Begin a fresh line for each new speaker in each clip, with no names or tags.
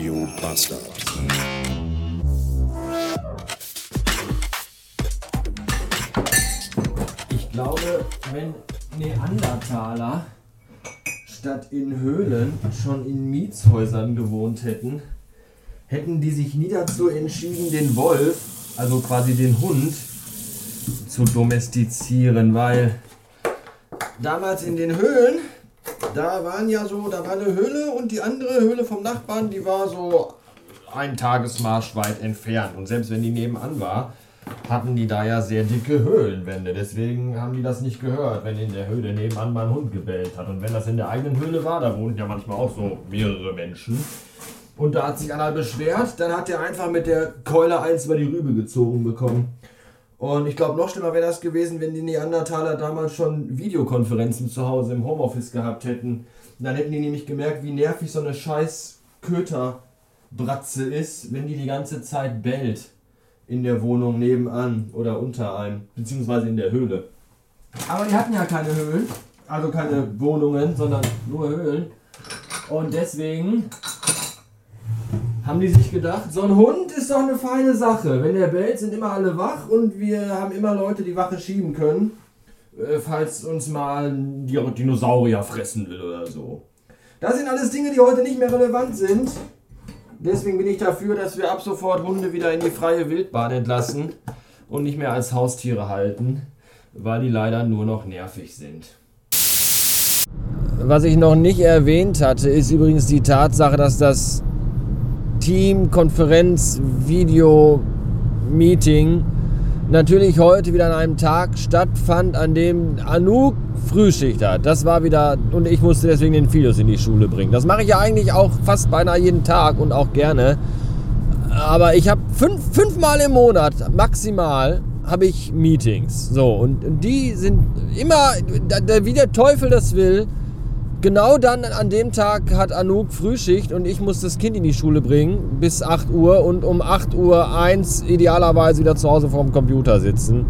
Radio Bastard.
Ich glaube, wenn Neandertaler statt in Höhlen schon in Mietshäusern gewohnt hätten, hätten die sich nie dazu entschieden, den Wolf, also quasi den Hund, zu domestizieren, weil damals in den Höhlen, da waren ja so, da war eine Höhle und die andere Höhle vom Nachbarn, die war so ein Tagesmarsch weit entfernt. Und selbst wenn die nebenan war, hatten die da ja sehr dicke Höhlenwände. Deswegen haben die das nicht gehört, wenn in der Höhle nebenan mal ein Hund gebellt hat. Und wenn das in der eigenen Höhle war, da wohnten ja manchmal auch so mehrere Menschen. Und da hat sich einer beschwert, dann hat er einfach mit der Keule eins über die Rübe gezogen bekommen. Und ich glaube, noch schlimmer wäre das gewesen, wenn die Neandertaler damals schon Videokonferenzen zu Hause im Homeoffice gehabt hätten. Dann hätten die nämlich gemerkt, wie nervig so eine scheiß Köterbratze ist, wenn die die ganze Zeit bellt in der Wohnung nebenan oder unter einem, beziehungsweise in der Höhle. Aber die hatten ja keine Höhlen, also keine Wohnungen, sondern nur Höhlen. Und deswegen haben die sich gedacht, so ein Hund ist doch eine feine Sache. Wenn der bellt, sind immer alle wach und wir haben immer Leute, die Wache schieben können, äh, falls uns mal ein Dinosaurier fressen will oder so. Das sind alles Dinge, die heute nicht mehr relevant sind. Deswegen bin ich dafür, dass wir ab sofort Hunde wieder in die freie Wildbahn entlassen und nicht mehr als Haustiere halten, weil die leider nur noch nervig sind. Was ich noch nicht erwähnt hatte, ist übrigens die Tatsache, dass das Team, Konferenz, Video, Meeting natürlich heute wieder an einem Tag stattfand, an dem Anouk Frühschicht hat. Das war wieder, und ich musste deswegen den Filius in die Schule bringen. Das mache ich ja eigentlich auch fast beinahe jeden Tag und auch gerne. Aber ich habe fünf, fünfmal im Monat maximal habe ich Meetings. So, und die sind immer, wie der Teufel das will, Genau dann an dem Tag hat Anouk Frühschicht und ich muss das Kind in die Schule bringen bis 8 Uhr und um 8 Uhr 1 idealerweise wieder zu Hause vorm Computer sitzen.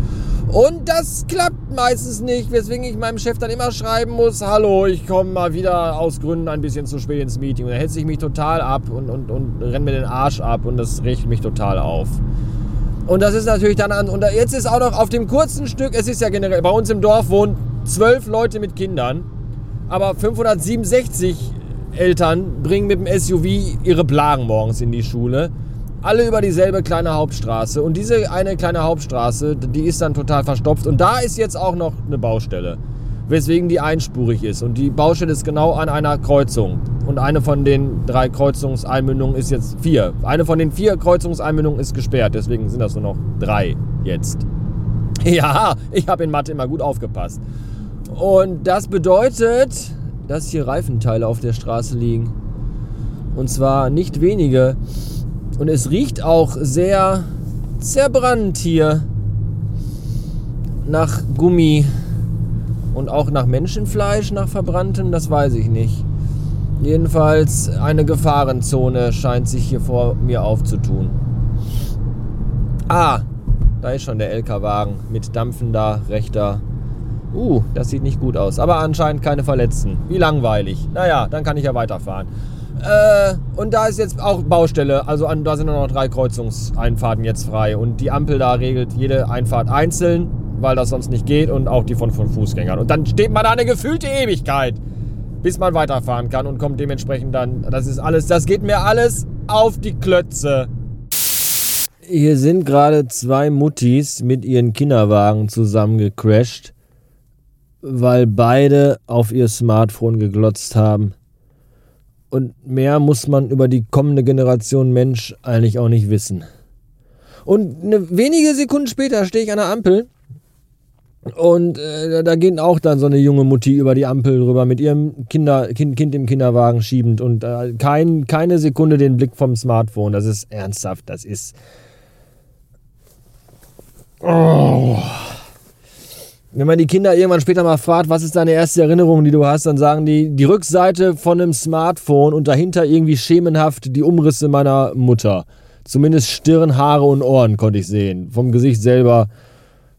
Und das klappt meistens nicht, weswegen ich meinem Chef dann immer schreiben muss, hallo, ich komme mal wieder aus Gründen ein bisschen zu spät ins Meeting. Und er hält sich mich total ab und, und, und rennt mir den Arsch ab und das regt mich total auf. Und das ist natürlich dann an, und jetzt ist auch noch auf dem kurzen Stück, es ist ja generell, bei uns im Dorf wohnen zwölf Leute mit Kindern aber 567 Eltern bringen mit dem SUV ihre Plagen morgens in die Schule. Alle über dieselbe kleine Hauptstraße. Und diese eine kleine Hauptstraße, die ist dann total verstopft. Und da ist jetzt auch noch eine Baustelle. Weswegen die einspurig ist. Und die Baustelle ist genau an einer Kreuzung. Und eine von den drei Kreuzungseinmündungen ist jetzt vier. Eine von den vier Kreuzungseinmündungen ist gesperrt. Deswegen sind das nur noch drei jetzt. Ja, ich habe in Mathe immer gut aufgepasst. Und das bedeutet, dass hier Reifenteile auf der Straße liegen. Und zwar nicht wenige. Und es riecht auch sehr zerbrannt hier nach Gummi und auch nach Menschenfleisch, nach verbranntem, das weiß ich nicht. Jedenfalls eine Gefahrenzone scheint sich hier vor mir aufzutun. Ah, da ist schon der LKW-Wagen mit dampfender rechter Uh, das sieht nicht gut aus. Aber anscheinend keine Verletzten. Wie langweilig. Naja, dann kann ich ja weiterfahren. Äh, und da ist jetzt auch Baustelle. Also an, da sind nur noch drei Kreuzungseinfahrten jetzt frei. Und die Ampel da regelt jede Einfahrt einzeln, weil das sonst nicht geht. Und auch die von, von Fußgängern. Und dann steht man da eine gefühlte Ewigkeit, bis man weiterfahren kann und kommt dementsprechend dann. Das ist alles, das geht mir alles auf die Klötze. Hier sind gerade zwei Muttis mit ihren Kinderwagen zusammengecrashed weil beide auf ihr Smartphone geglotzt haben. Und mehr muss man über die kommende Generation Mensch eigentlich auch nicht wissen. Und eine, wenige Sekunden später stehe ich an der Ampel und äh, da geht auch dann so eine junge Mutti über die Ampel drüber mit ihrem Kinder, kind, kind im Kinderwagen schiebend und äh, kein, keine Sekunde den Blick vom Smartphone. Das ist ernsthaft, das ist. Oh. Wenn man die Kinder irgendwann später mal fragt, was ist deine erste Erinnerung, die du hast, dann sagen die, die Rückseite von einem Smartphone und dahinter irgendwie schemenhaft die Umrisse meiner Mutter. Zumindest Stirn, Haare und Ohren konnte ich sehen. Vom Gesicht selber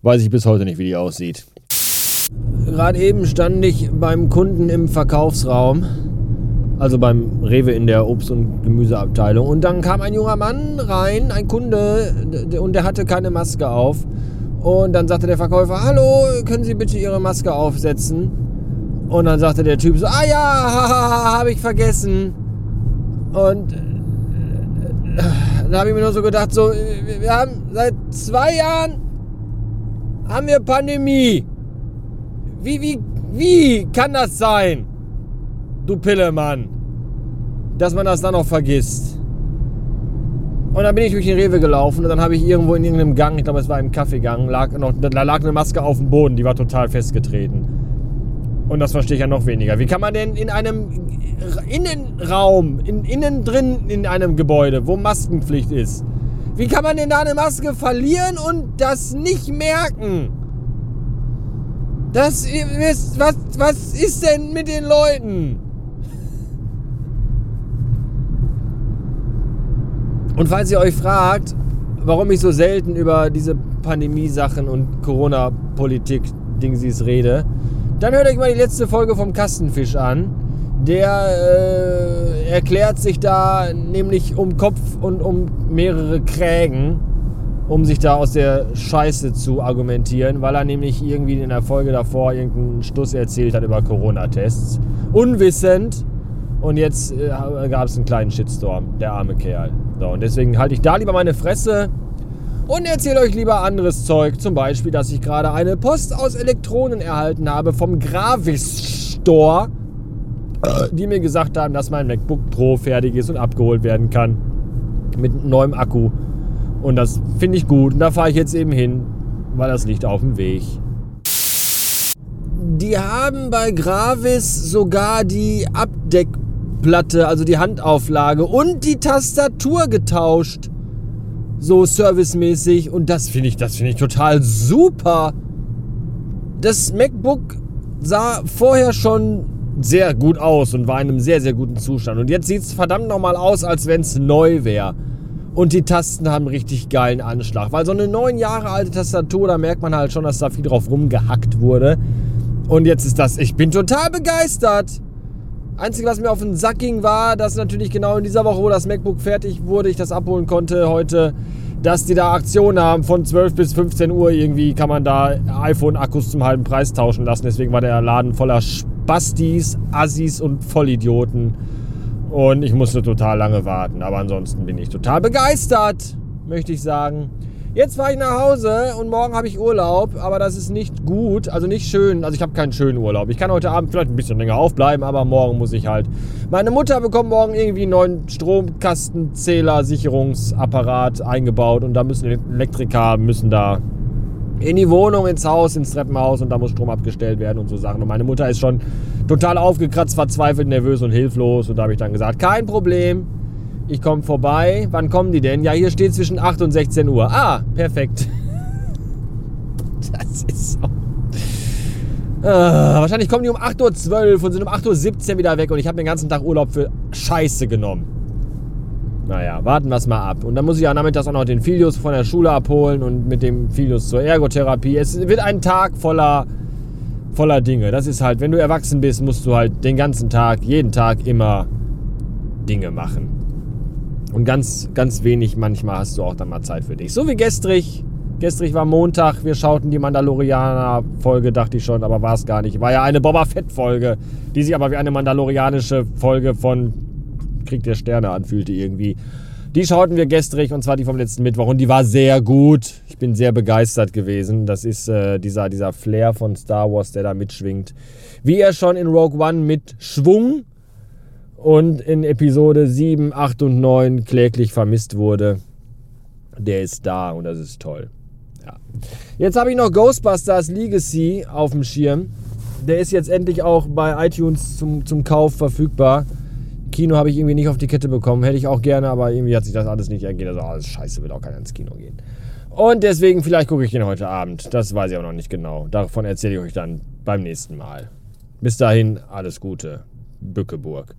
weiß ich bis heute nicht, wie die aussieht. Gerade eben stand ich beim Kunden im Verkaufsraum, Also beim Rewe in der Obst- und Gemüseabteilung. Und dann kam ein junger Mann rein, ein Kunde, und der hatte keine Maske auf. Und dann sagte der Verkäufer, hallo, können Sie bitte Ihre Maske aufsetzen? Und dann sagte der Typ so, ah ja, habe ich vergessen. Und äh, dann habe ich mir nur so gedacht, so, wir haben seit zwei Jahren haben wir Pandemie. Wie, wie, wie kann das sein? Du Pillemann. Dass man das dann noch vergisst. Und dann bin ich durch den Rewe gelaufen und dann habe ich irgendwo in irgendeinem Gang, ich glaube es war im Kaffeegang, lag noch, da lag eine Maske auf dem Boden, die war total festgetreten. Und das verstehe ich ja noch weniger. Wie kann man denn in einem Innenraum, in, innen drin in einem Gebäude, wo Maskenpflicht ist, wie kann man denn da eine Maske verlieren und das nicht merken? Das ist, was, was ist denn mit den Leuten? Und falls ihr euch fragt, warum ich so selten über diese Pandemie-Sachen und Corona-Politik-Dingsies rede, dann hört euch mal die letzte Folge vom Kastenfisch an. Der äh, erklärt sich da nämlich um Kopf und um mehrere Krägen, um sich da aus der Scheiße zu argumentieren, weil er nämlich irgendwie in der Folge davor irgendeinen Stuss erzählt hat über Corona-Tests. Unwissend. Und jetzt äh, gab es einen kleinen Shitstorm, der arme Kerl. So, und deswegen halte ich da lieber meine Fresse und erzähle euch lieber anderes Zeug. Zum Beispiel, dass ich gerade eine Post aus Elektronen erhalten habe vom Gravis Store, die mir gesagt haben, dass mein MacBook Pro fertig ist und abgeholt werden kann. Mit neuem Akku. Und das finde ich gut. Und da fahre ich jetzt eben hin, weil das liegt auf dem Weg. Die haben bei Gravis sogar die Abdeck Platte, also die Handauflage und die Tastatur getauscht. So servicemäßig. Und das finde ich, das finde ich total super. Das MacBook sah vorher schon sehr gut aus und war in einem sehr, sehr guten Zustand. Und jetzt sieht es verdammt nochmal aus, als wenn es neu wäre. Und die Tasten haben richtig geilen Anschlag. Weil so eine neun Jahre alte Tastatur, da merkt man halt schon, dass da viel drauf rumgehackt wurde. Und jetzt ist das, ich bin total begeistert. Einzige, was mir auf den Sack ging, war, dass natürlich genau in dieser Woche, wo das MacBook fertig wurde, ich das abholen konnte heute, dass die da Aktionen haben von 12 bis 15 Uhr irgendwie kann man da iPhone-Akkus zum halben Preis tauschen lassen. Deswegen war der Laden voller Spastis, Assis und Vollidioten. Und ich musste total lange warten. Aber ansonsten bin ich total begeistert, möchte ich sagen. Jetzt fahre ich nach Hause und morgen habe ich Urlaub, aber das ist nicht gut, also nicht schön. Also ich habe keinen schönen Urlaub. Ich kann heute Abend vielleicht ein bisschen länger aufbleiben, aber morgen muss ich halt. Meine Mutter bekommt morgen irgendwie einen neuen Stromkastenzähler, Sicherungsapparat eingebaut und da müssen Elektriker müssen da in die Wohnung, ins Haus, ins Treppenhaus und da muss Strom abgestellt werden und so Sachen. Und meine Mutter ist schon total aufgekratzt, verzweifelt, nervös und hilflos und da habe ich dann gesagt, kein Problem ich komme vorbei. Wann kommen die denn? Ja, hier steht zwischen 8 und 16 Uhr. Ah, perfekt. Das ist so. Ah, wahrscheinlich kommen die um 8.12 Uhr und sind um 8.17 Uhr wieder weg und ich habe den ganzen Tag Urlaub für Scheiße genommen. Naja, warten wir es mal ab. Und dann muss ich ja nachmittags auch noch den Filius von der Schule abholen und mit dem Filius zur Ergotherapie. Es wird ein Tag voller, voller Dinge. Das ist halt, wenn du erwachsen bist, musst du halt den ganzen Tag, jeden Tag immer Dinge machen. Und ganz, ganz wenig manchmal hast du auch dann mal Zeit für dich. So wie gestrig. Gestrig war Montag, wir schauten die Mandalorianer-Folge, dachte ich schon, aber war es gar nicht. War ja eine Boba Fett-Folge, die sich aber wie eine mandalorianische Folge von Krieg der Sterne anfühlte irgendwie. Die schauten wir gestrig und zwar die vom letzten Mittwoch und die war sehr gut. Ich bin sehr begeistert gewesen. Das ist äh, dieser, dieser Flair von Star Wars, der da mitschwingt. Wie er schon in Rogue One mit Schwung und in Episode 7, 8 und 9 kläglich vermisst wurde, der ist da und das ist toll. Ja. Jetzt habe ich noch Ghostbusters Legacy auf dem Schirm. Der ist jetzt endlich auch bei iTunes zum, zum Kauf verfügbar. Kino habe ich irgendwie nicht auf die Kette bekommen. Hätte ich auch gerne, aber irgendwie hat sich das alles nicht ergeben. Also, alles scheiße, will auch keiner ins Kino gehen. Und deswegen, vielleicht gucke ich den heute Abend. Das weiß ich auch noch nicht genau. Davon erzähle ich euch dann beim nächsten Mal. Bis dahin, alles Gute. Bückeburg.